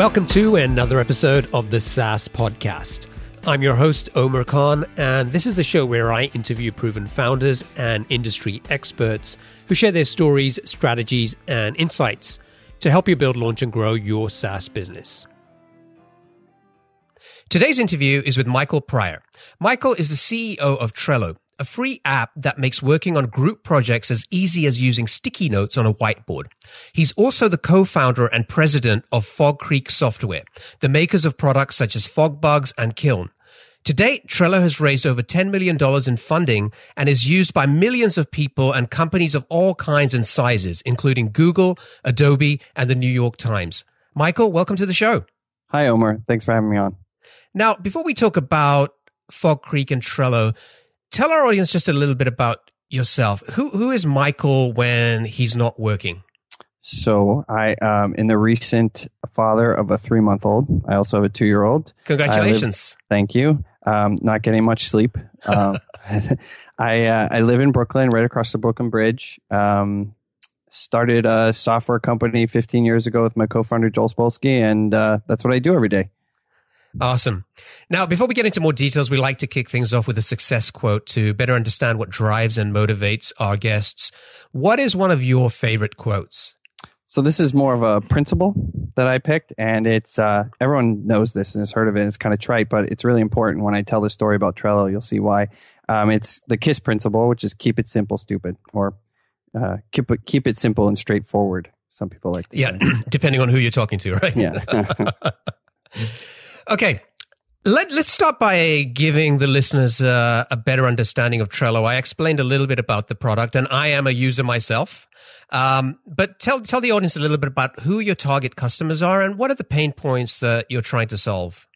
Welcome to another episode of the SaaS Podcast. I'm your host, Omer Khan, and this is the show where I interview proven founders and industry experts who share their stories, strategies, and insights to help you build, launch, and grow your SaaS business. Today's interview is with Michael Pryor. Michael is the CEO of Trello, a free app that makes working on group projects as easy as using sticky notes on a whiteboard. He's also the co-founder and president of Fog Creek Software, the makers of products such as FogBugz and Kiln. To date, Trello has raised over $10 million in funding and is used by millions of people and companies of all kinds and sizes, including Google, Adobe, and the New York Times. Michael, welcome to the show. Hi, Omer. Thanks for having me on. Now, before we talk about Fog Creek and Trello, tell our audience just a little bit about yourself. Who who is Michael when he's not working? So I am um, in the recent father of a three month old. I also have a two year old. Congratulations! Live, thank you. Um, not getting much sleep. Um, I uh, I live in Brooklyn, right across the Brooklyn Bridge. Um, started a software company 15 years ago with my co-founder Joel Spolsky, and uh, that's what I do every day. Awesome. Now, before we get into more details, we like to kick things off with a success quote to better understand what drives and motivates our guests. What is one of your favorite quotes? So this is more of a principle that I picked, and it's uh, everyone knows this and has heard of it. It's kind of trite, but it's really important. When I tell the story about Trello, you'll see why. Um, it's the KISS principle, which is keep it simple, stupid, or uh, keep it keep it simple and straightforward. Some people like to yeah, depending on who you're talking to, right? Yeah. Okay. Let, us start by giving the listeners uh, a better understanding of Trello. I explained a little bit about the product, and I am a user myself. Um, but tell tell the audience a little bit about who your target customers are and what are the pain points that you're trying to solve.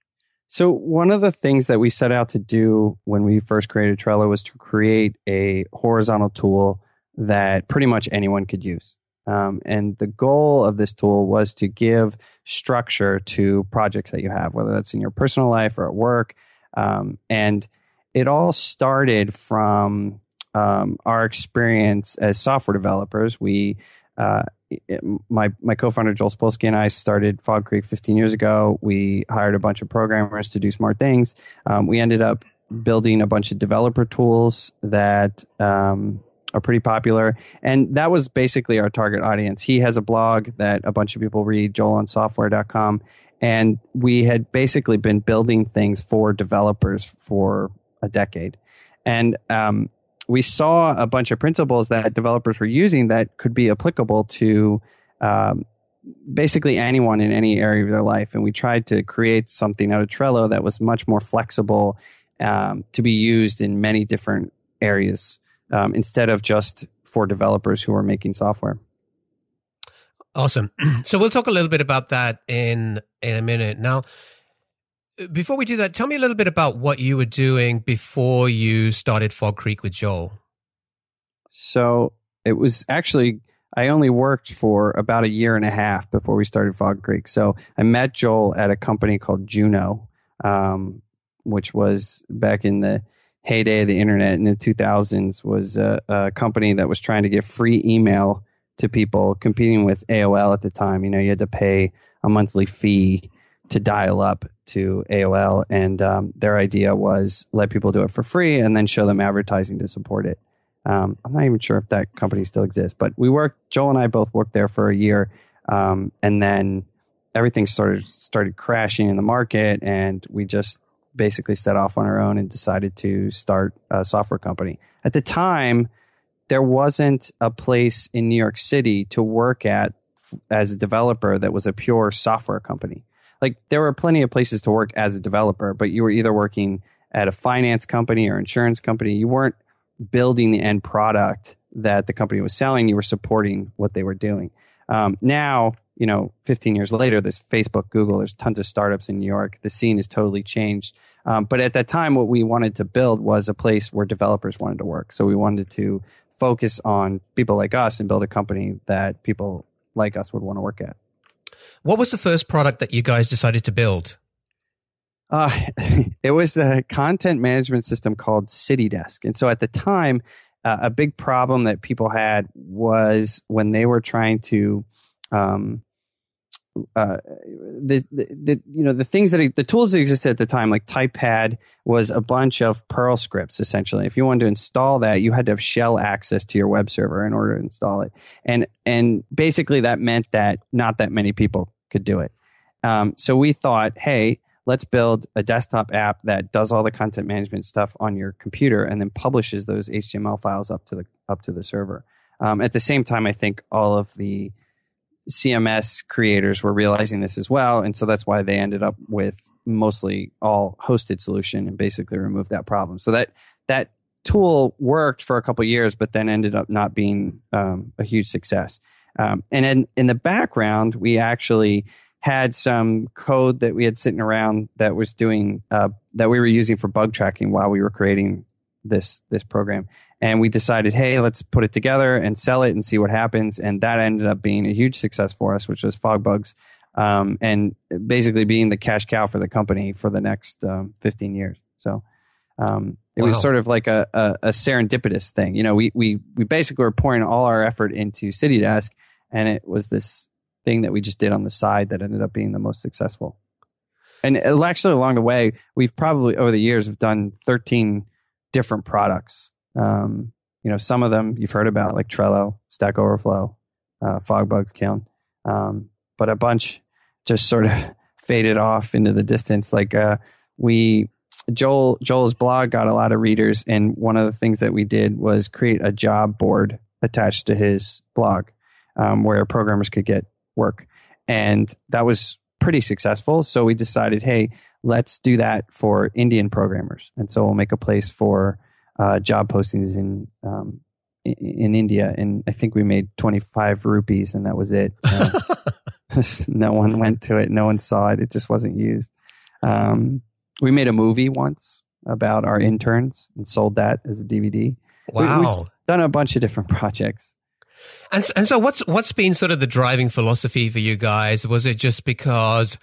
So one of the things that we set out to do when we first created Trello was to create a horizontal tool that pretty much anyone could use. Um, and the goal of this tool was to give structure to projects that you have, whether that's in your personal life or at work. Um, and it all started from um, our experience as software developers. We, uh, it, my my co-founder Joel Spolsky and I started Fog Creek 15 years ago. We hired a bunch of programmers to do smart things. Um, we ended up building a bunch of developer tools that um, are pretty popular. And that was basically our target audience. He has a blog that a bunch of people read, joelonsoftware.com. And we had basically been building things for developers for a decade. And um, we saw a bunch of principles that developers were using that could be applicable to um, basically anyone in any area of their life. And we tried to create something out of Trello that was much more flexible um, to be used in many different areas um, instead of just for developers who are making software. Awesome. So we'll talk a little bit about that in in a minute. Now, before we do that, tell me a little bit about what you were doing before you started Fog Creek with Joel. So it was actually I only worked for about a year and a half before we started Fog Creek. So I met Joel at a company called Juno, um, which was back in the heyday of the internet in the 2000s was a, a, company that was trying to give free email to people competing with AOL at the time. You know, you had to pay a monthly fee to dial up to AOL, and um, their idea was let people do it for free and then show them advertising to support it. Um, I'm not even sure if that company still exists, but we worked. Joel and I both worked there for a year, um, and then everything started started crashing in the market, and we just basically set off on her own and decided to start a software company. At the time, there wasn't a place in New York City to work at as a developer that was a pure software company. Like there were plenty of places to work as a developer, but you were either working at a finance company or insurance company. You weren't building the end product that the company was selling. You were supporting what they were doing. Um, now you know, 15 years later, there's Facebook, Google, there's tons of startups in New York. The scene has totally changed. Um, but at that time, what we wanted to build was a place where developers wanted to work. So we wanted to focus on people like us and build a company that people like us would want to work at. What was the first product that you guys decided to build? Uh, it was a content management system called CityDesk. And so at the time, uh, a big problem that people had was when they were trying to um, uh, the, the, the you know the things that the tools that existed at the time like typepad was a bunch of perl scripts essentially. If you wanted to install that you had to have shell access to your web server in order to install it. And and basically that meant that not that many people could do it. Um, so we thought hey let's build a desktop app that does all the content management stuff on your computer and then publishes those html files up to the up to the server. Um, at the same time i think all of the CMS creators were realizing this as well, and so that's why they ended up with mostly all hosted solution and basically removed that problem. So that that tool worked for a couple years, but then ended up not being um, a huge success. Um, and in in the background, we actually had some code that we had sitting around that was doing uh, that we were using for bug tracking while we were creating this this program and we decided, hey, let's put it together and sell it and see what happens. And that ended up being a huge success for us, which was FogBugz, um, and basically being the cash cow for the company for the next um, 15 years. So um, it wow. was sort of like a, a, a, serendipitous thing. You know, we we we basically were pouring all our effort into CityDesk, and it was this thing that we just did on the side that ended up being the most successful. And actually, along the way, we've probably over the years have done 13 different products um, you know, some of them you've heard about, like Trello, Stack Overflow, uh, FogBugz, Kiln, um, but a bunch just sort of faded off into the distance. Like uh, we, Joel, Joel's blog got a lot of readers, and one of the things that we did was create a job board attached to his blog, um, where programmers could get work, and that was pretty successful. So we decided, hey, let's do that for Indian programmers, and so we'll make a place for uh, job postings in, um, in, in India, and I think we made twenty five rupees, and that was it. Uh, no one went to it. No one saw it. It just wasn't used. Um, we made a movie once about our interns and sold that as a DVD. Wow, we, done a bunch of different projects. And and so what's what's been sort of the driving philosophy for you guys? Was it just because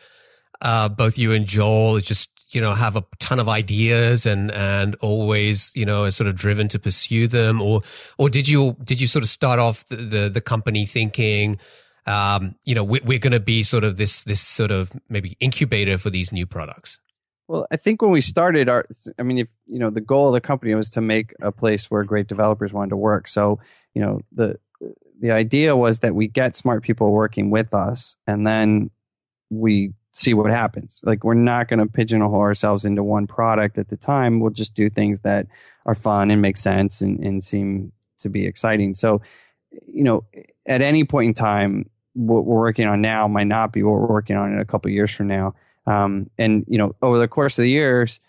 uh, both you and Joel just you know, have a ton of ideas and, and always, you know, are sort of driven to pursue them? Or, or did you, did you sort of start off the, the, the company thinking, um, you know, we're, we're going to be sort of this, this sort of maybe incubator for these new products? Well, I think when we started our, I mean, if, you know, the goal of the company was to make a place where great developers wanted to work. So, you know, the, the idea was that we get smart people working with us and then we see what happens. Like we're not going to pigeonhole ourselves into one product at the time. We'll just do things that are fun and make sense and, and seem to be exciting. So, you know, at any point in time, what we're working on now might not be what we're working on in a couple years from now. Um, and you know, over the course of the years,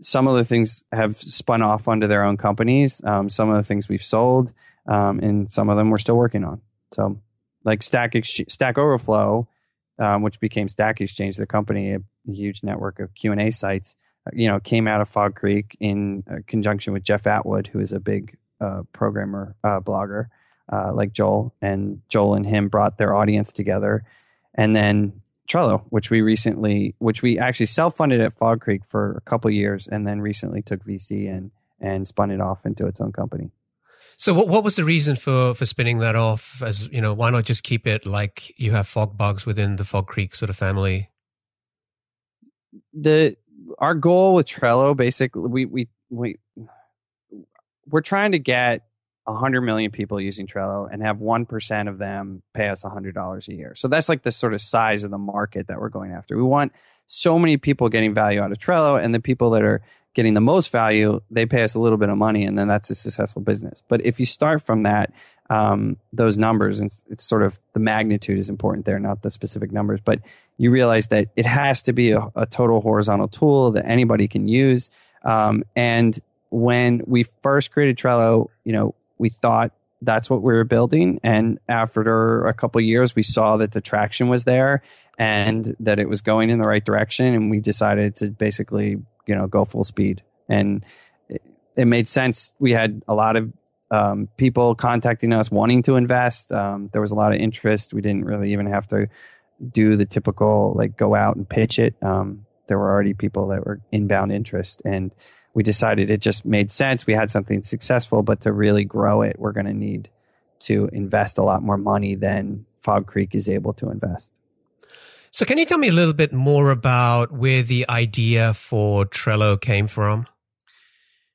some of the things have spun off onto their own companies. Um, some of the things we've sold, um, and some of them we're still working on. So, like Stack Stack Overflow um, which became Stack Exchange, the company, a huge network of Q and A sites. Uh, you know, came out of Fog Creek in uh, conjunction with Jeff Atwood, who is a big uh, programmer uh, blogger uh, like Joel, and Joel and him brought their audience together, and then Trello, which we recently, which we actually self-funded at Fog Creek for a couple years, and then recently took VC and and spun it off into its own company. So what what was the reason for for spinning that off? As you know, why not just keep it like you have FogBugz within the Fog Creek sort of family? The our goal with Trello, basically, we we we we're trying to get 100 million people using Trello and have 1% of them pay us $100 a year. So that's like the sort of size of the market that we're going after. We want so many people getting value out of Trello and the people that are getting the most value, they pay us a little bit of money, and then that's a successful business. But if you start from that, um, those numbers, and it's, it's, sort of the magnitude is important there, not the specific numbers, but you realize that it has to be a, a total horizontal tool that anybody can use. Um, and when we first created Trello, you know, we thought that's what we were building. And after a couple years, we saw that the traction was there and that it was going in the right direction. And we decided to basically you know go full speed. And it, it made sense. We had a lot of um, people contacting us wanting to invest. Um, there was a lot of interest. We didn't really even have to do the typical like go out and pitch it. Um, there were already people that were inbound interest and we decided it just made sense. We had something successful but to really grow it we're going to need to invest a lot more money than fog creek is able to invest So, can you tell me a little bit more about where the idea for Trello came from?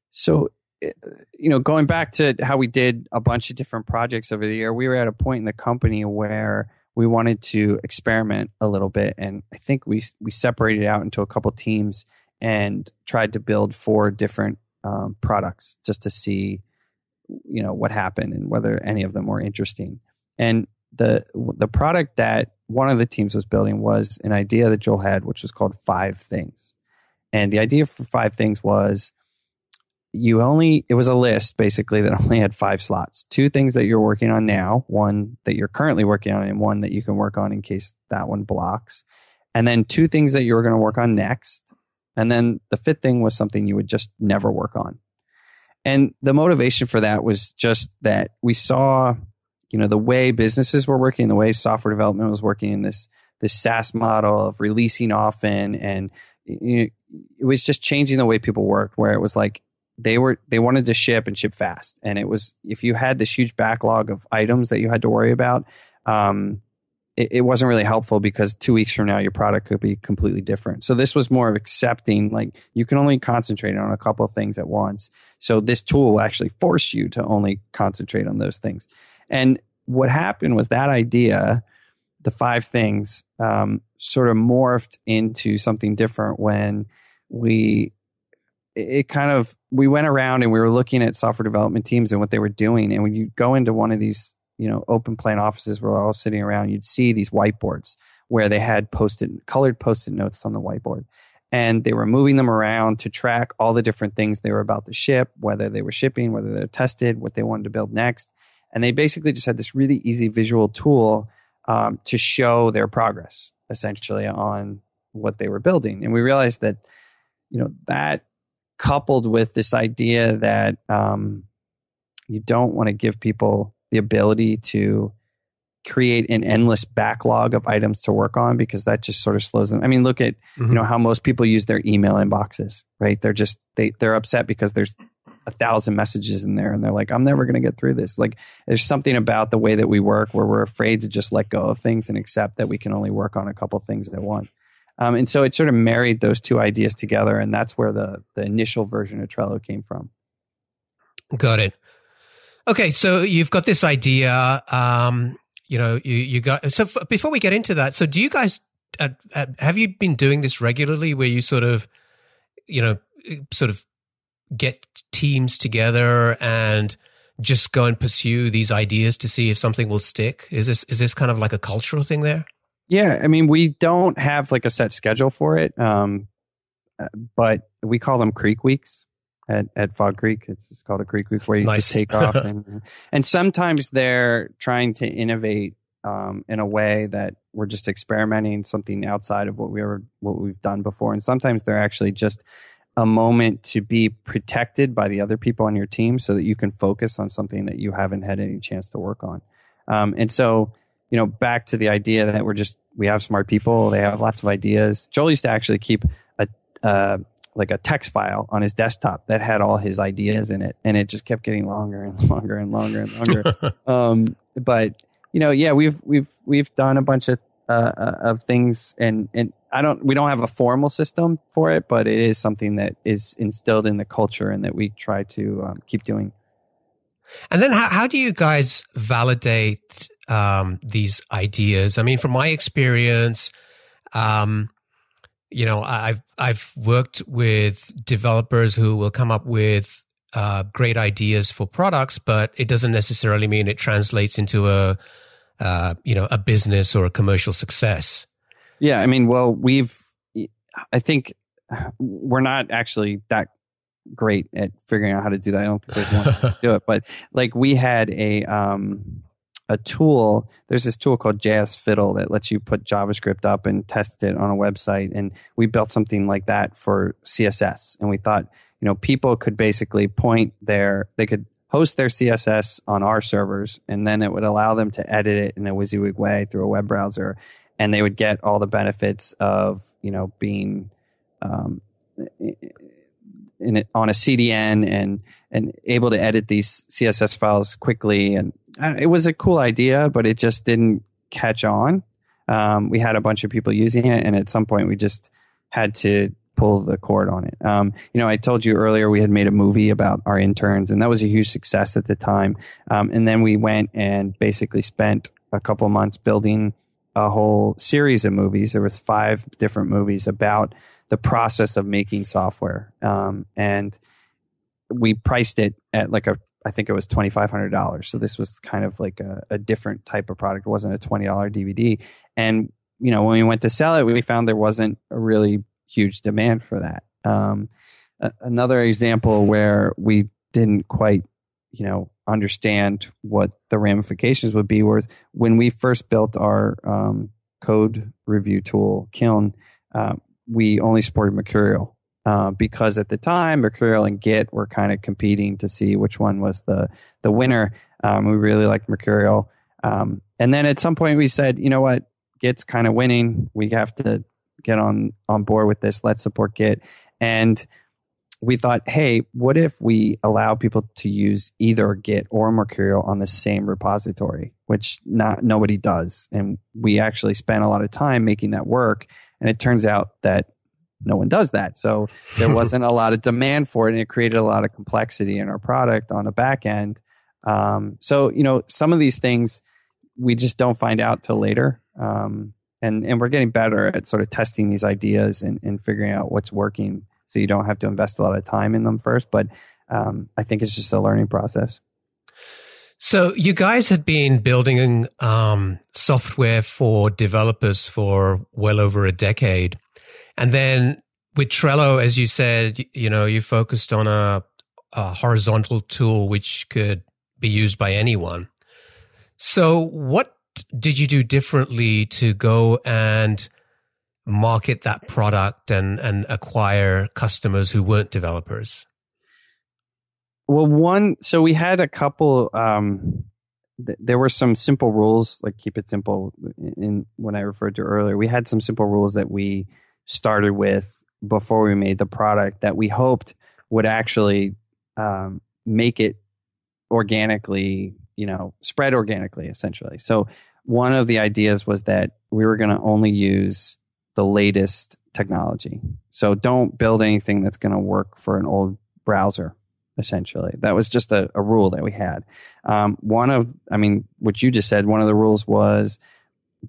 So, eh, you know, going back to how we did a bunch of different projects over the year, we were at a point in the company where we wanted to experiment a little bit, and I think we we separated out into a couple teams and tried to build four different um, products just to see, you know, what happened and whether any of them were interesting. And the the product that one of the teams was building was an idea that Joel had, which was called Five Things. And the idea for Five Things was you only it was a list basically that only had five slots. Two things that you're working on now one that you're currently working on and one that you can work on in case that one blocks. And then two things that you were going to work on next. And then the fifth thing was something you would just never work on. And the motivation for that was just that we saw you know the way businesses were working the way software development was working in this this SaaS model of releasing often and it was just changing the way people worked where it was like they were they wanted to ship and ship fast. And it was if you had this huge backlog of items that you had to worry about um, it, it, wasn't really helpful because two weeks from now your product could be completely different. So this was more of accepting like you can only concentrate on a couple of things at once. So this tool will actually force you to only concentrate on those things and what happened was that idea the five things um, sort of morphed into something different when we it kind of we went around and we were looking at software development teams and what they were doing. And when you go into one of these you know open plan offices where they're all sitting around you'd see these whiteboards where they had posted colored post-it notes on the whiteboard. And they were moving them around to track all the different things they were about to ship whether they were shipping whether they're tested what they wanted to build next and they basically just had this really easy visual tool um, to show their progress essentially on what they were building and we realized that you know that coupled with this idea that um, you don't want to give people the ability to create an endless backlog of items to work on because that just sort of slows them. I mean, look at mm-hmm. you know how most people use their email inboxes, right? They're just they they're upset because there's a thousand messages in there and they're like, I'm never going to get through this. Like, there's something about the way that we work where we're afraid to just let go of things and accept that we can only work on a couple things at once. Um, and so it sort of married those two ideas together, and that's where the the initial version of Trello came from. Got it. Okay, so you've got this idea. Um, you know, you you got. So f- before we get into that, so do you guys uh, uh, have you been doing this regularly, where you sort of, you know, sort of get teams together and just go and pursue these ideas to see if something will stick? Is this is this kind of like a cultural thing there? Yeah, I mean, we don't have like a set schedule for it, um, uh, but we call them Creek Weeks at, at Fog Creek. It's, it's called a Creek Week where you nice. just take off, and and sometimes they're trying to innovate um, in a way that we're just experimenting something outside of what we were what we've done before, and sometimes they're actually just a moment to be protected by the other people on your team so that you can focus on something that you haven't had any chance to work on. Um, and so you know, back to the idea that we're just we have smart people. They have lots of ideas. Joel used to actually keep a uh, like a text file on his desktop that had all his ideas in it, and it just kept getting longer and longer and longer and longer. um, but you know, yeah, we've we've we've done a bunch of uh, uh, of things, and and I don't we don't have a formal system for it, but it is something that is instilled in the culture and that we try to um, keep doing. And then how, how do you guys validate um, these ideas? I mean, from my experience, um, you know, I've I've worked with developers who will come up with uh, great ideas for products, but it doesn't necessarily mean it translates into a uh, you know a business or a commercial success. Yeah, I mean, well, we've I think we're not actually that great at figuring out how to do that. I don't think there's one to do it, but like we had a um, a tool. There's this tool called JS Fiddle that lets you put JavaScript up and test it on a website, and we built something like that for CSS. And we thought, you know, people could basically point their they could host their CSS on our servers, and then it would allow them to edit it in a WYSIWYG way through a web browser, and they would get all the benefits of you know being um, in on a CDN and and able to edit these CSS files quickly. And it was a cool idea, but it just didn't catch on. Um, we had a bunch of people using it, and at some point we just had to pull the cord on it. Um, you know, I told you earlier we had made a movie about our interns, and that was a huge success at the time. Um, and then we went and basically spent a couple months building a whole series of movies. There was five different movies about the process of making software, um, and we priced it at like a I think it was twenty five hundred dollars. So this was kind of like a, a, different type of product. It wasn't a twenty dollar DVD. And you know, when we went to sell it, we found there wasn't a really huge demand for that. Um, a- another example where we didn't quite, you know, understand what the ramifications would be was when we first built our um, code review tool, Kiln. Uh, we only supported Mercurial uh, because at the time Mercurial and Git were kind of competing to see which one was the the winner. Um, we really liked Mercurial, um, and then at some point we said, you know what, Git's kind of winning. We have to get on on board with this. Let's support Git. And we thought, hey, what if we allow people to use either Git or Mercurial on the same repository, which not nobody does. And we actually spent a lot of time making that work. And it turns out that no one does that. So there wasn't a lot of demand for it, and it created a lot of complexity in our product on the back end. Um, so you know, some of these things we just don't find out till later. Um, and and we're getting better at sort of testing these ideas and, and figuring out what's working so you don't have to invest a lot of time in them first. But um, i think it's just a learning process. So you guys had been building um, software for developers for well over a decade. And then with trello as you said you know you focused on a, a horizontal tool which could be used by anyone. So what did you do differently to go and market that product and, and acquire customers who weren't developers? Well, one, so we had a couple, um, th- there were some simple rules, like keep it simple in when I referred to earlier. We had some simple rules that we started with before we made the product that we hoped would actually um, make it organically you know, spread organically essentially. So one of the ideas was that we were going to only use the latest technology. So don't build anything that's going to work for an old browser essentially. That was just a, a rule that we had. Um, one of, I mean, what you just said, one of the rules was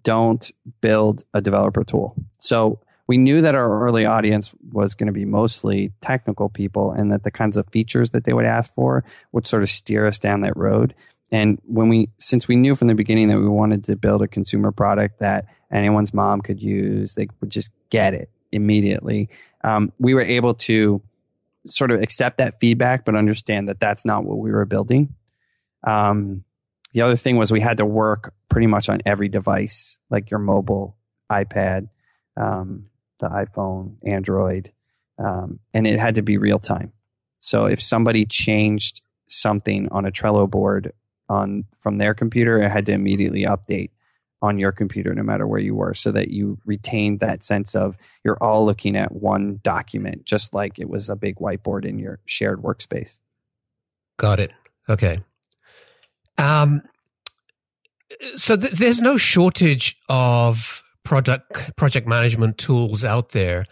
don't build a developer tool. So we knew that our early audience was going to be mostly technical people and that the kinds of features that they would ask for would sort of steer us down that road. And when we, since we knew from the beginning that we wanted to build a consumer product that anyone's mom could use, they would just get it immediately. Um, we were able to sort of accept that feedback, but understand that that's not what we were building. Um, the other thing was we had to work pretty much on every device, like your mobile, iPad, um, the iPhone, Android, um, and it had to be real time. So if somebody changed something on a Trello board on from their computer, it had to immediately update on your computer no matter where you were so that you retained that sense of you're all looking at one document just like it was a big whiteboard in your shared workspace. Got it. Okay. Um so th- there's no shortage of product project management tools out there.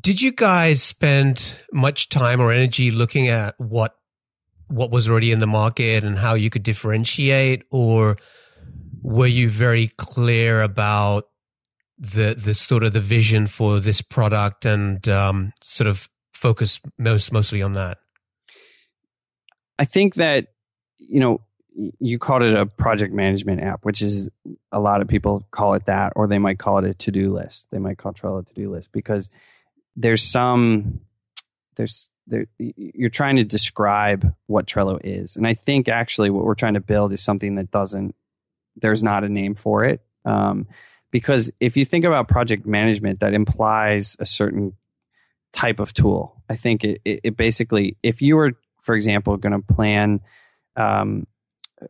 Did you guys spend much time or energy looking at what what was already in the market and how you could differentiate or were you very clear about the the sort of the vision for this product and um, sort of focus most mostly on that? I think that you know you called it a project management app which is a lot of people call it that or they might call it a to-do list. They might call trello a to-do list because there's some there's there, you're trying to describe what Trello is. And I think actually what we're trying to build is something that doesn't, there's not a name for it. Um, because if you think about project management, that implies a certain type of tool. I think it, it, it basically, if you were, for example, going to plan, um,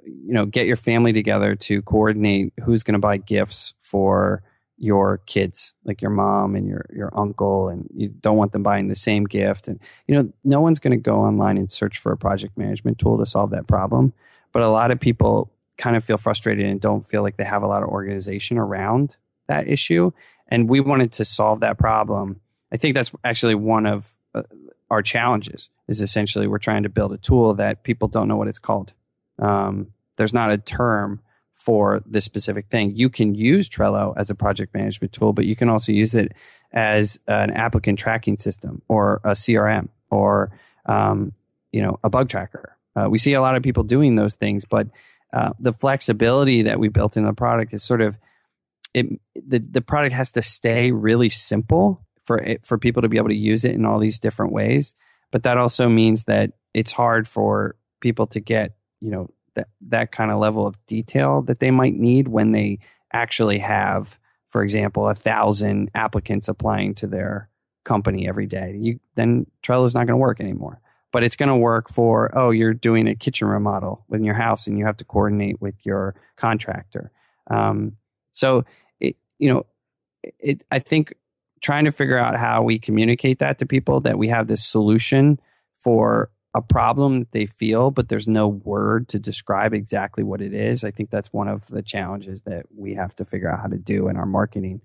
you know, get your family together to coordinate who's going to buy gifts for your kids, like your mom and your your uncle, and you don't want them buying the same gift. And you know, no one's going to go online and search for a project management tool to solve that problem. But a lot of people kind of feel frustrated and don't feel like they have a lot of organization around that issue. And we wanted to solve that problem. I think that's actually one of uh, our challenges is essentially we're trying to build a tool that people don't know what it's called. Um, there's not a term for this specific thing. You can use Trello as a project management tool, but you can also use it as an applicant tracking system or a CRM or um, you know a bug tracker. Uh, we see a lot of people doing those things, but uh, the flexibility that we built in the product is sort of it. The the product has to stay really simple for it, for people to be able to use it in all these different ways. But that also means that it's hard for people to get you know that that kind of level of detail that they might need when they actually have, for example, a thousand applicants applying to their company every day. You then Trello is not going to work anymore but it's going to work for oh you're doing a kitchen remodel in your house and you have to coordinate with your contractor um, so it, you know it, i think trying to figure out how we communicate that to people that we have this solution for a problem that they feel but there's no word to describe exactly what it is i think that's one of the challenges that we have to figure out how to do in our marketing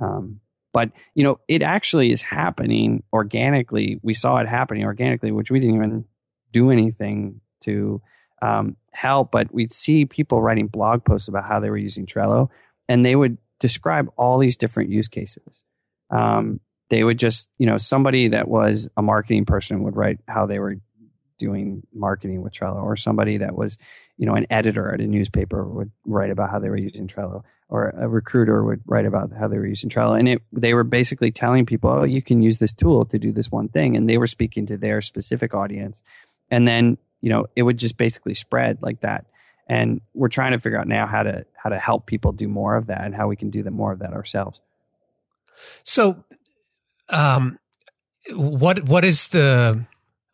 um, but you know, it actually is happening organically. We saw it happening organically, which we didn't even do anything to um, help. But we'd see people writing blog posts about how they were using Trello, and they would describe all these different use cases. Um, they would just, you know, somebody that was a marketing person would write how they were doing marketing with Trello, or somebody that was, you know, an editor at a newspaper would write about how they were using Trello or a recruiter would write about how they were using Trello. And it, they were basically telling people, oh, you can use this tool to do this one thing. And they were speaking to their specific audience. And then, you know, it would just basically spread like that. And we're trying to figure out now how to how to help people do more of that and how we can do more of that ourselves. So, um, what what is the?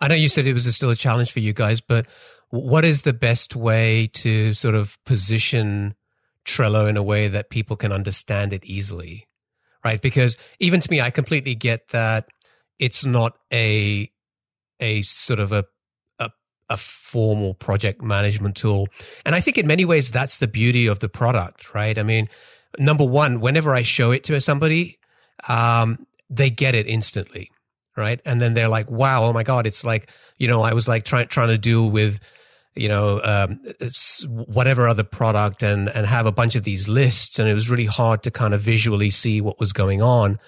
I know you said it was still a challenge for you guys, but what is the best way to sort of position Trello in a way that people can understand it easily, right? Because even to me, I completely get that it's not a a sort of a a, a formal project management tool, and I think in many ways that's the beauty of the product, right? I mean, number one, whenever I show it to somebody, um, they get it instantly, right? And then they're like, "Wow, oh my god!" It's like you know, I was like trying trying to deal with you know, um, whatever other product and, and have a bunch of these lists. And it was really hard to kind of visually see what was going on.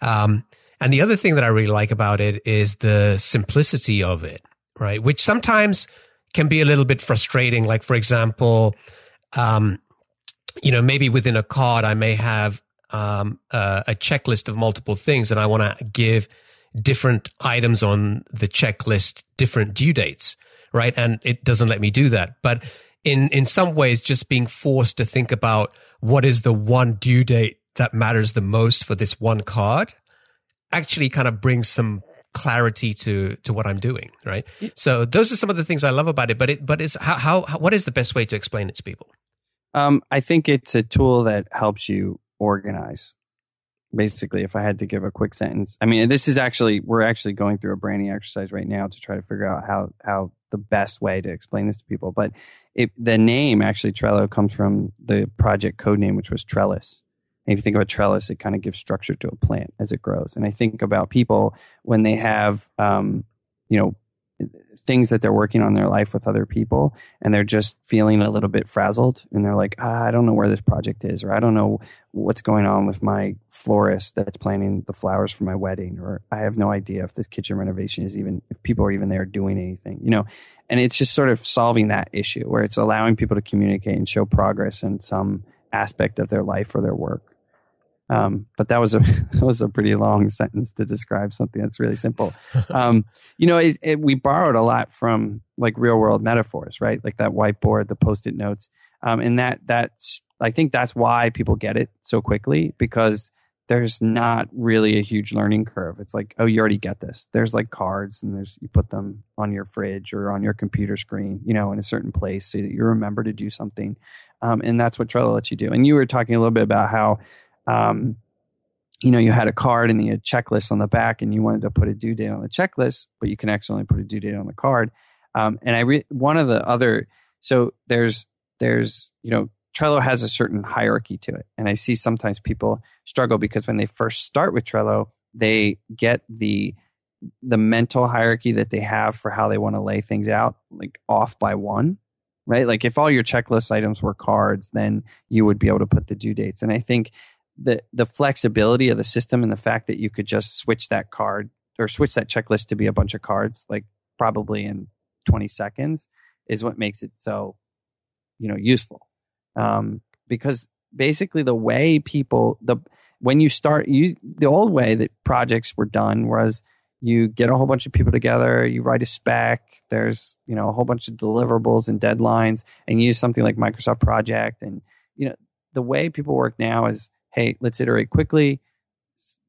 Um, and the other thing that I really like about it is the simplicity of it, right? Which sometimes can be a little bit frustrating. Like, for example, um, you know, maybe within a card, I may have um, a checklist of multiple things and I want to give different items on the checklist different due dates right? And it doesn't let me do that. But in, in some ways, just being forced to think about what is the one due date that matters the most for this one card actually kind of brings some clarity to to what I'm doing, right? So those are some of the things I love about it. But it but is how, how, how what is the best way to explain it to people? Um, I think it's a tool that helps you organize. Basically, if I had to give a quick sentence, I mean, this is actually we're actually going through a branding exercise right now to try to figure out how how the best way to explain this to people. But it, the name actually Trello comes from the project code name, which was Trellis. And if you think about trellis, it kind of gives structure to a plant as it grows. And I think about people when they have, um, you know, things that they're working on their life with other people and they're just feeling a little bit frazzled and they're like ah, i don't know where this project is or i don't know what's going on with my florist that's planting the flowers for my wedding or i have no idea if this kitchen renovation is even if people are even there doing anything you know? And it's just sort of solving that issue where it's allowing people to communicate and show progress in some aspect of their life or their work um, but that was a that was a pretty long sentence to describe something that's really simple. Um, you know, it, it, we borrowed a lot from like real world metaphors, right? Like that whiteboard, the post it notes, um, and that that's I think that's why people get it so quickly because there's not really a huge learning curve. It's like, oh, you already get this. There's like cards, and there's you put them on your fridge or on your computer screen, you know, in a certain place so that you remember to do something. Um, and that's what Trello lets you do. And you were talking a little bit about how um, you know, you had a card and you had a checklist on the back, and you wanted to put a due date on the checklist, but you can actually only put a due date on the card. Um, and I re- one of the other so there's there's you know Trello has a certain hierarchy to it, and I see sometimes people struggle because when they first start with Trello, they get the the mental hierarchy that they have for how they want to lay things out like off by one right? Like if all your checklist items were cards then you would be able to put the due dates. And i think the the flexibility of the system and the fact that you could just switch that card or switch that checklist to be a bunch of cards like probably in 20 seconds is what makes it so you know useful. Um, because basically the way people the when you start you the old way that projects were done was you get a whole bunch of people together you write a spec there's you know a whole bunch of deliverables and deadlines and you use something like microsoft project and you know the way people work now is hey let's iterate quickly.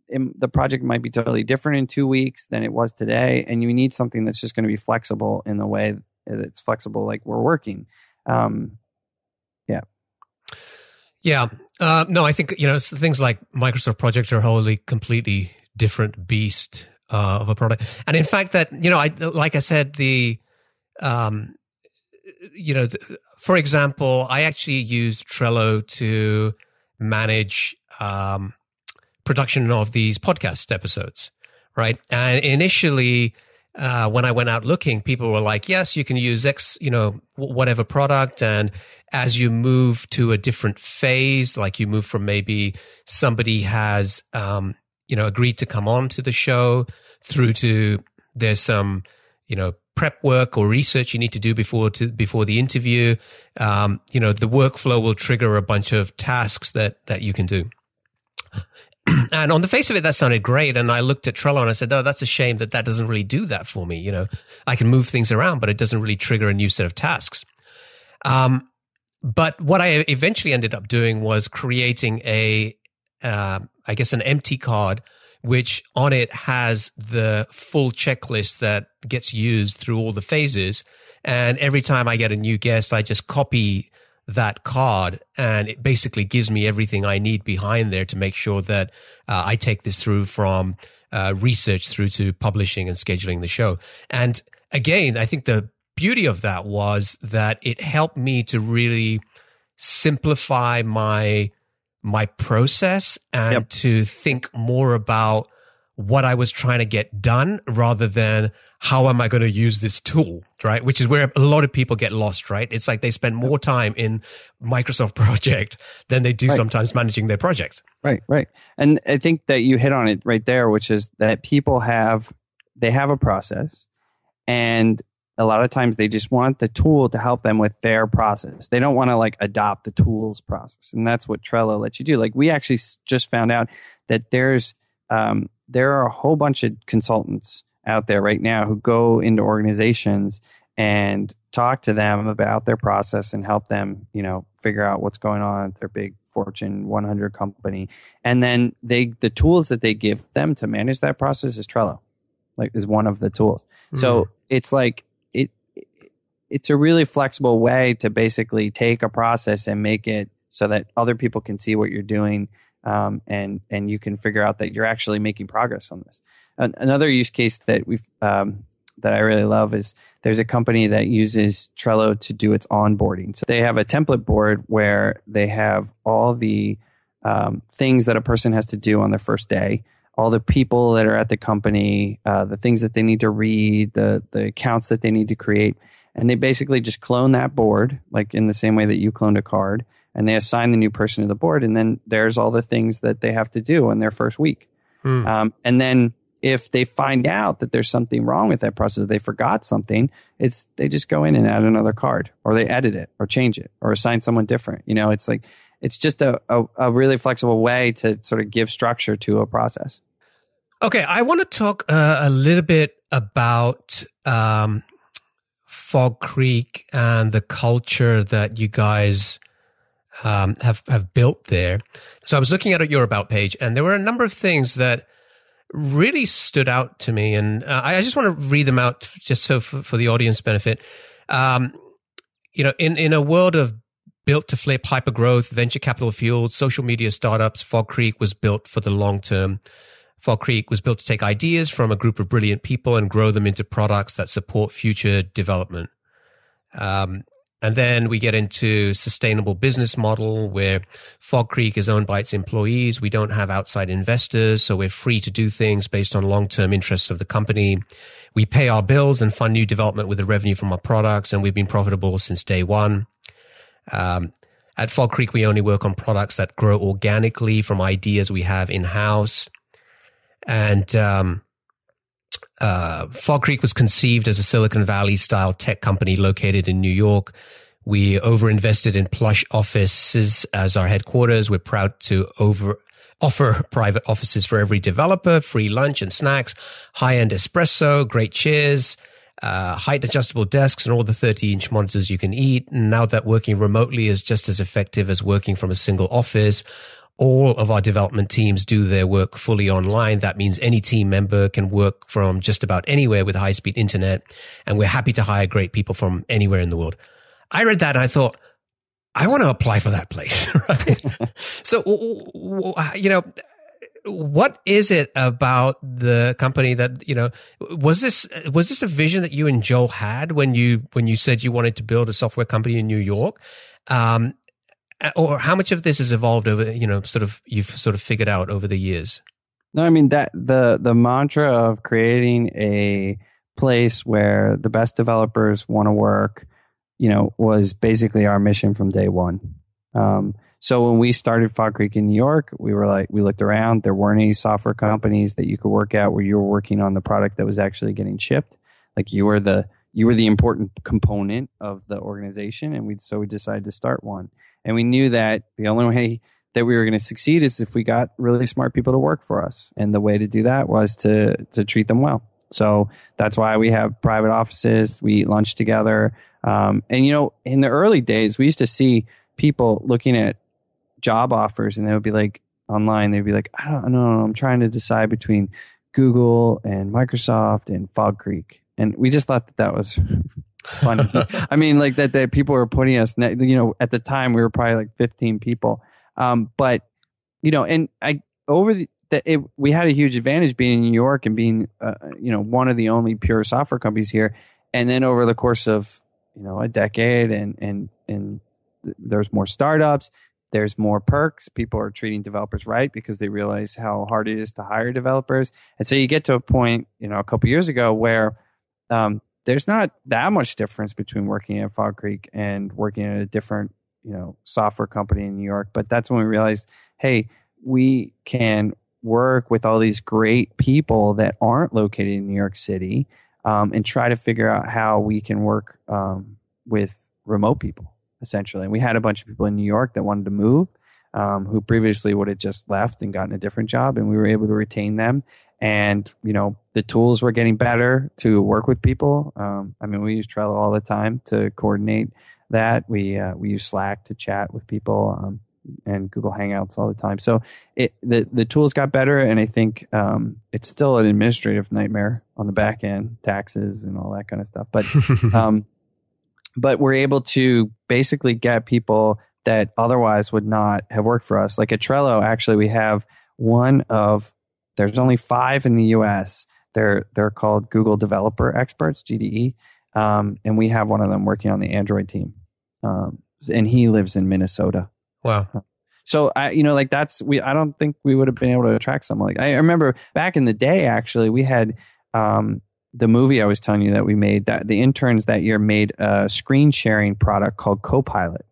The project might be totally different in two weeks than it was today and you need something that's just going to be flexible in the way that's flexible like we're working. Um, yeah. Yeah. Uh, no i think you know things like microsoft project are wholly completely different beast uh, of a product. And in fact, that you know, I like I said, the um, you know, the, for example, I actually use Trello to manage um, production of these podcast episodes, right? And initially, uh, when I went out looking, people were like, "Yes, you can use X, you know, whatever product." And as you move to a different phase, like you move from maybe somebody has um, you know, agreed to come on to the show through to there's some, you know, prep work or research you need to do before to, before the interview. Um, you know, the workflow will trigger a bunch of tasks that, that you can do. and on the face of it, that sounded great. And I looked at Trello and I said, "Oh, that's a shame that that doesn't really do that for me. You know, I can move things around, but it doesn't really trigger a new set of tasks." Um, but what I eventually ended up doing was creating a uh, I guess, an empty card, which on it has the full checklist that gets used through all the phases. And every time I get a new guest, I just copy that card and it basically gives me everything I need behind there to make sure that uh, I take this through from uh, research through to publishing and scheduling the show. And again, I think the beauty of that was that it helped me to really simplify my my process and yep. to think more about what I was trying to get done rather than how am I going to use this tool, right? Which is where a lot of people get lost, right? It's like they spend more time in Microsoft project than they do right. sometimes managing their projects. Right, right. And I think that you hit on it right there, which is that people have, they have a process and a lot of times they just want the tool to help them with their process. They don't want to like adopt the tool's process. And that's what Trello lets you do. Like we actually just found out that there's, um, there are a whole bunch of consultants out there right now who go into organizations and talk to them about their process and help them, you know, figure out what's going on at their big Fortune 100 company. And then they, the tools that they give them to manage that process is Trello, like is one of the tools. Mm-hmm. So it's like it's a really flexible way to basically take a process and make it so that other people can see what you're doing um, and and you can figure out that you're actually making progress on this. An- another use case that we've um, that I really love is there's a company that uses Trello to do its onboarding. So they have a template board where they have all the um, things that a person has to do on their first day, all the people that are at the company, uh, the things that they need to read, the the accounts that they need to create and they basically just clone that board, like in the same way that you cloned a card, and they assign the new person to the board, and then there's all the things that they have to do in their first week. Hmm. Um, and then if they find out that there's something wrong with that process, they forgot something, it's they just go in and add another card, or they edit it, or change it, or assign someone different. You know, it's like it's just a, a, a really flexible way to sort of give structure to a process. Okay, I want to talk uh, a little bit about um, Fog Creek and the culture that you guys um, have have built there. So I was looking at your about page, and there were a number of things that really stood out to me, and uh, I just want to read them out just so for, for the audience benefit. Um, you know, in in a world of built to flip, hyper growth, venture capital fueled, social media startups, Fog Creek was built for the long term. Fog Creek was built to take ideas from a group of brilliant people and grow them into products that support future development. Um, and then we get into sustainable business model where Fog Creek is owned by its employees. We don't have outside investors, so we're free to do things based on long-term interests of the company. We pay our bills and fund new development with the revenue from our products, and we've been profitable since day one. Um, at Fog Creek, we only work on products that grow organically from ideas we have in house. And um, uh, Fog Creek was conceived as a Silicon Valley style tech company located in New York. We overinvested in plush offices as our headquarters. We're proud to over offer private offices for every developer, free lunch and snacks, high end espresso, great chairs, uh, height adjustable desks and all the 30 inch monitors you can eat. Now that working remotely is just as effective as working from a single office, all of our development teams do their work fully online. That means any team member can work from just about anywhere with high speed internet. And we're happy to hire great people from anywhere in the world. I read that and I thought, I want to apply for that place. right. so, you know, what is it about the company that you know was this was this a vision that you and Joel had when you when you said you wanted to build a software company in New York um, or how much of this has evolved over you know sort of you've sort of figured out over the years no i mean that the the mantra of creating a place where the best developers want to work you know was basically our mission from day one um, so when we started Fog Creek in New York, we were like, we looked around. There weren't any software companies that you could work at where you were working on the product that was actually getting shipped. Like you were the you were the important component of the organization, and we so we decided to start one. And we knew that the only way that we were going to succeed is if we got really smart people to work for us, and the way to do that was to to treat them well. So that's why we have private offices. We eat lunch together. Um, and you know, in the early days, we used to see people looking at job offers and they would be like online, they'd be like, I don't know, I'm trying to decide between Google and Microsoft and Fog Creek. And we just thought that that was funny. I mean, like that, that people were putting us, you know, at the time we were probably like 15 people. Um, but, you know, and I, over the, that it, we had a huge advantage being in New York and being, uh, you know, one of the only pure software companies here. And then over the course of, you know, a decade and, and, and there's more startups there's more perks. People are treating developers right because they realize how hard it is to hire developers. And so you get to a point, you know, a couple years ago where um, there's not that much difference between working at Fog Creek and working at a different, you know, software company in New York. But that's when we realized, hey, we can work with all these great people that aren't located in New York City um, and try to figure out how we can work um, with remote people essentially. And we had a bunch of people in New York that wanted to move, um, who previously would have just left and gotten a different job, and we were able to retain them. And you know, the tools were getting better to work with people. Um, I mean, we use Trello all the time to coordinate that. We uh, we use Slack to chat with people. Um, and Google Hangouts all the time. So it, the the tools got better, and I think um, it's still an administrative nightmare on the back end, taxes and all that kind of stuff. But um, but we're able to basically get people that otherwise would not have worked for us. Like at Trello, actually, we have one of there's only five in the U.S. They're they're called Google Developer Experts (GDE), um, and we have one of them working on the Android team, um, and he lives in Minnesota. Wow. So I, you know, like that's we. I don't think we would have been able to attract someone like. I remember back in the day, actually, we had um, the movie I was telling you that we made that the interns that year made a screen sharing product called Copilot,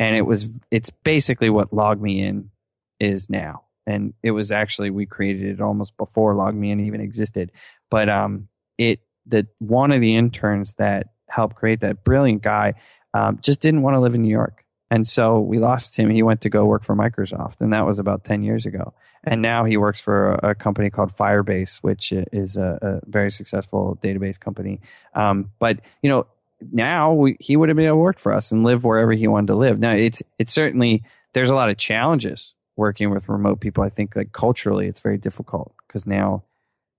and it was it's basically what LogMeIn is now, and it was actually we created it almost before LogMeIn even existed, but um it the one of the interns that helped create that brilliant guy um, just didn't want to live in New York. And so we lost him. He went to go work for Microsoft, and that was about 10 years ago and now he works for a, a company called Firebase, which is a, a very successful database company. Um, but you know, now we, he would have been able to work for us and live wherever he wanted to live. Now it's it's certainly there's a lot of challenges working with remote people. I think like culturally, it's very difficult because now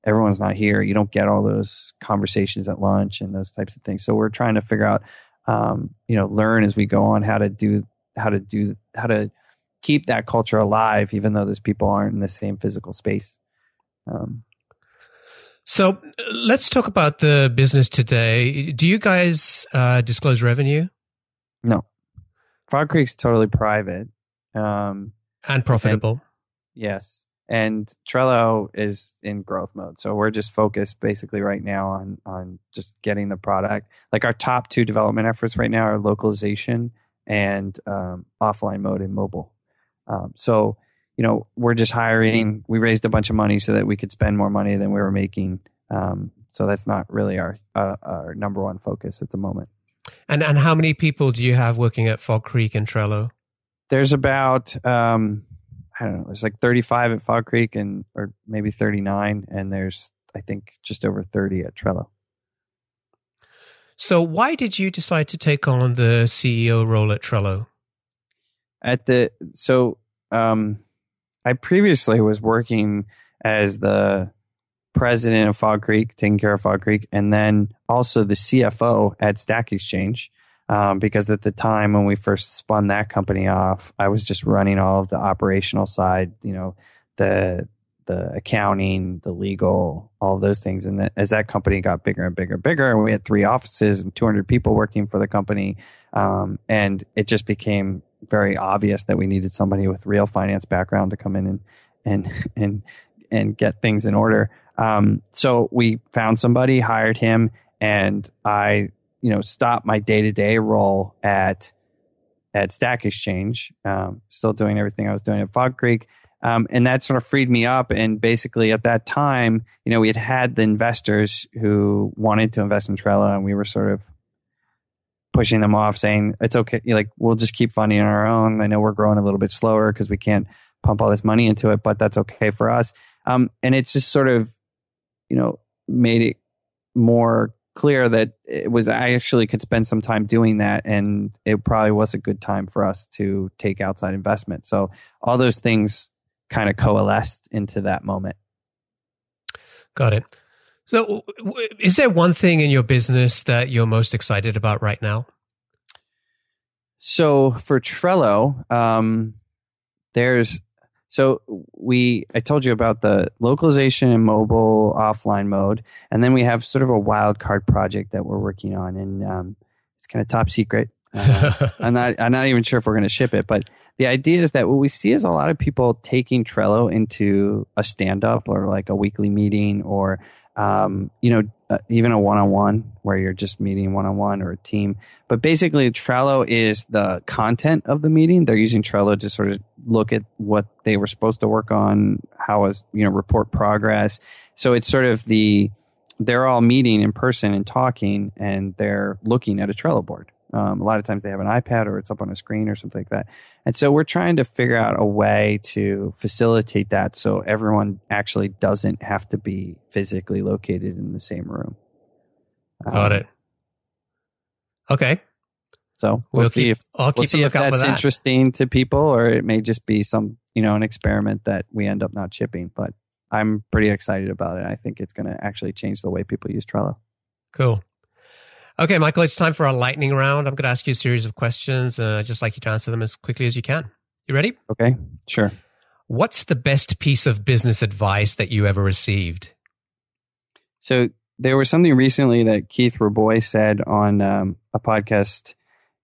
everyone's not here. You don't get all those conversations at lunch and those types of things. So we're trying to figure out, um, you know, learn as we go on how to do how to do how to keep that culture alive, even though those people aren't in the same physical space. Um, so let's talk about the business today. Do you guys uh, disclose revenue? No, Fog Creek's totally private. Um, and profitable. yes, and Trello is in growth mode. So we're just focused basically right now on on just getting the product. Like our top two development efforts right now are localization and um, offline mode and mobile. Um, so you know we're just hiring. We raised a bunch of money so that we could spend more money than we were making. Um, so that's not really our uh, our number one focus at the moment. And and how many people do you have working at Fog Creek and Trello? There's about um, I don't know. There's like 35 at Fog Creek and or maybe 39, and there's I think just over 30 at Trello. So why did you decide to take on the CEO role at Trello? At the so um, I previously was working as the president of Fog Creek, taking care of Fog Creek, and then also the CFO at Stack Exchange. Um, because at the time when we first spun that company off, I was just running all of the operational side, you know, the the accounting, the legal, all of those things. And as that company got bigger and bigger and bigger, and we had three offices and 200 people working for the company, um, and it just became very obvious that we needed somebody with real finance background to come in and and and and get things in order. Um, so we found somebody, hired him, and I, you know, stop my day to day role at at Stack Exchange, um, still doing everything I was doing at Fog Creek. Um, and that sort of freed me up. And basically, at that time, you know, we had had the investors who wanted to invest in Trello, and we were sort of pushing them off, saying it's okay. Like we'll just keep funding on our own. I know we're growing a little bit slower because we can't pump all this money into it, but that's okay for us. Um, and it's just sort of you know, made it more clear that it was I actually could spend some time doing that and it probably was a good time for us to take outside investment. So all those things kind of coalesced into that moment. Got it. So is there one thing in your business that you're most excited about right now? So for Trello, um, there's so we, I told you about the localization and mobile offline mode, and then we have sort of a wild card project that we're working on, and um, it's kind of top secret. Uh, I'm not, I'm not even sure if we're going to ship it, but the idea is that what we see is a lot of people taking Trello into a stand up or like a weekly meeting or um, you know, uh, even a one-on-one where you're just meeting one-on-one or a team. But basically, Trello is the content of the meeting. They're using Trello to sort of look at what they were supposed to work on, how was you know report progress. So it's sort of the they're all meeting in person and talking, and they're looking at a Trello board. Um, a lot of times they have an iPad or it's up on a screen or something like that. And so we're trying to figure out a way to facilitate that so everyone actually doesn't have to be physically located in the same room. Got um, it. Okay. So we'll, we'll see keep, if I'll we'll see if that's that. interesting to people, or it may just be some you know an experiment that we end up not shipping. But I'm pretty excited about it. I think it's going to actually change the way people use Trello. Cool. Okay, Michael, it's time for our lightning round. I'm going to ask you a series of questions. Uh, I'd just like you to answer them as quickly as you can. You ready? Okay, sure. What's the best piece of business advice that you ever received? So there was something recently that Keith Rabois said on um, a podcast.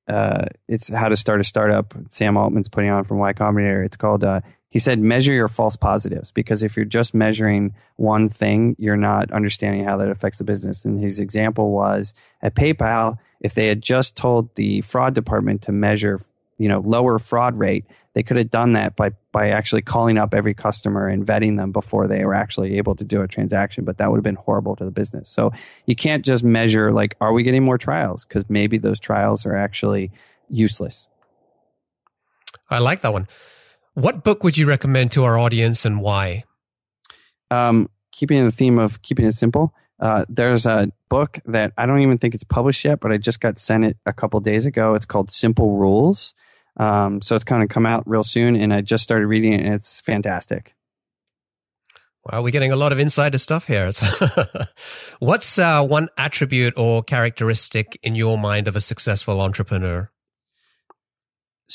Uh, it's how to start a startup. Sam Altman's putting on from Y Combinator. It's called uh, he said measure your false positives because if you're just measuring one thing you're not understanding how that affects the business. And his example was at paypal if they had just told the fraud department to measure you know lower fraud rate they could have done that by by actually calling up every customer and vetting them before they were actually able to do a transaction. But that would have been horrible to the business. So you can't just measure like are we getting more trials? Because maybe those trials are actually useless. I like that one what book would you recommend to our audience and why? Um, keeping the theme of keeping it simple, uh, there's a book that I don't even think it's published yet, but I just got sent it a couple days ago. It's called Simple Rules. Um, so it's kind of come out real soon, and I just started reading it, and it's fantastic. Well, we're getting a lot of insider stuff here. What's uh, one attribute or characteristic in your mind of a successful entrepreneur?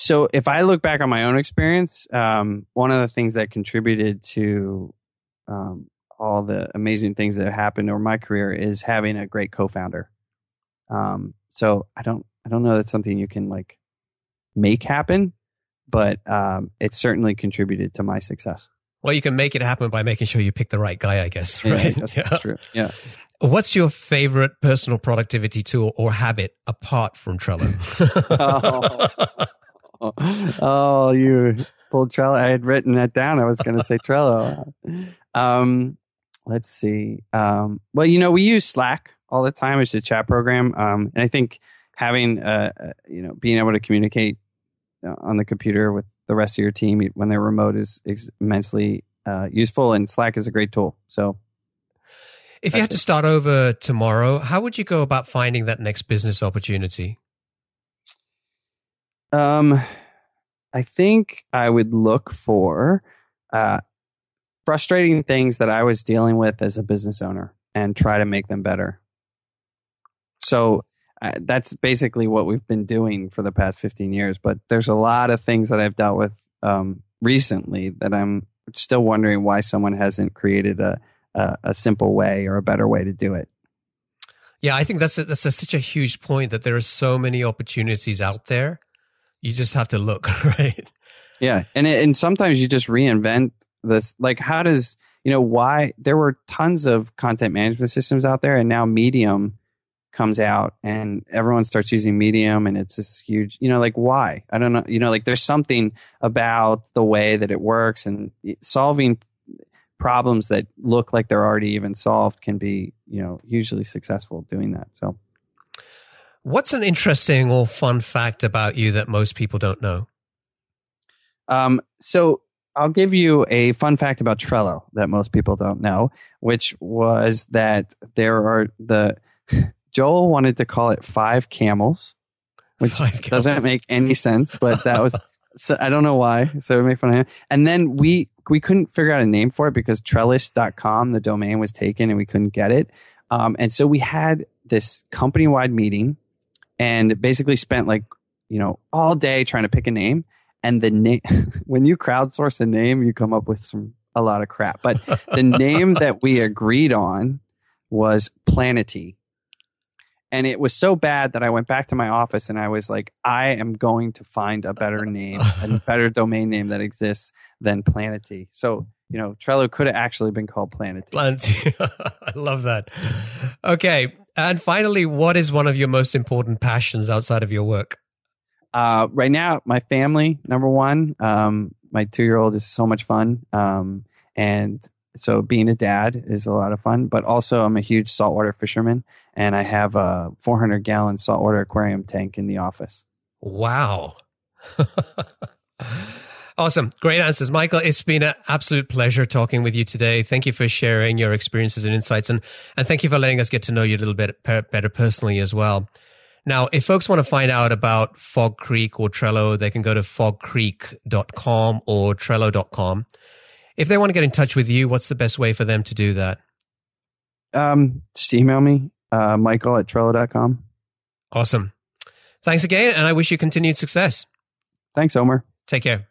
So if I look back on my own experience, um, one of the things that contributed to um, all the amazing things that have happened over my career is having a great co-founder. Um, so I don't, I don't know that's something you can like make happen, but um, it certainly contributed to my success. Well, you can make it happen by making sure you pick the right guy, I guess. Yeah, Right? that's, Yeah. that's true. Yeah. What's your favorite personal productivity tool or habit apart from Trello? Oh, oh, you pulled Trello. I had written that down. I was going to say Trello. Um, let's see. Um, well, you know, we use Slack all the time. It's a chat program, um, and I think having, uh, uh, you know, being able to communicate uh, on the computer with the rest of your team when they're remote is, is immensely uh, useful. And Slack is a great tool. So, if you had to start over tomorrow, how would you go about finding that next business opportunity? Um, I think I would look for uh, frustrating things that I was dealing with as a business owner and try to make them better. So uh, that's basically what we've been doing for the past 15 years. But there's a lot of things that I've dealt with um, recently that I'm still wondering why someone hasn't created a, a, a simple way or a better way to do it. Yeah, I think that's a, that's a, such a huge point that there are so many opportunities out there. You just have to look, right? Yeah, and it, and sometimes you just reinvent this. Like, how does you know why there were tons of content management systems out there, and now Medium comes out, and everyone starts using Medium, and it's this huge. You know, like why? I don't know. You know, like there's something about the way that it works, and solving problems that look like they're already even solved can be you know hugely successful doing that. So. What's an interesting or fun fact about you that most people don't know? Um, so I'll give you a fun fact about Trello that most people don't know, which was that there are the Joel wanted to call it five camels, which Five doesn't make any sense, but that was so I don't know why. So it made fun of him. And then we we couldn't figure out a name for it because trellis.com, the domain was taken and we couldn't get it. Um, and so we had this company wide meeting and basically spent like, you know, all day trying to pick a name. And the name, when you crowdsource a name, you come up with some, a lot of crap. But the name that we agreed on was Planety. And it was so bad that I went back to my office and I was like, I am going to find a better name, a better domain name that exists than Planety. So, you know, Trello could have actually been called Planety. Plenty. I love that. Okay. And finally, what is one of your most important passions outside of your work? Uh, right now, my family, number one. Um, my two year old is so much fun. Um, and so being a dad is a lot of fun, but also I'm a huge saltwater fisherman and I have a 400 gallon saltwater aquarium tank in the office. Wow. awesome. Great answers. Michael, it's been an absolute pleasure talking with you today. Thank you for sharing your experiences and insights. And, and thank you for letting us get to know you a little bit per- better personally as well. Now, if folks want to find out about Fog Creek or Trello, they can go to fogcreek.com or trello.com. If they want to get in touch with you, what's the best way for them to do that? Um, just email me, uh, Michael at Trello.com. Awesome. Thanks again, and I wish you continued success. Thanks, Omer. Take care.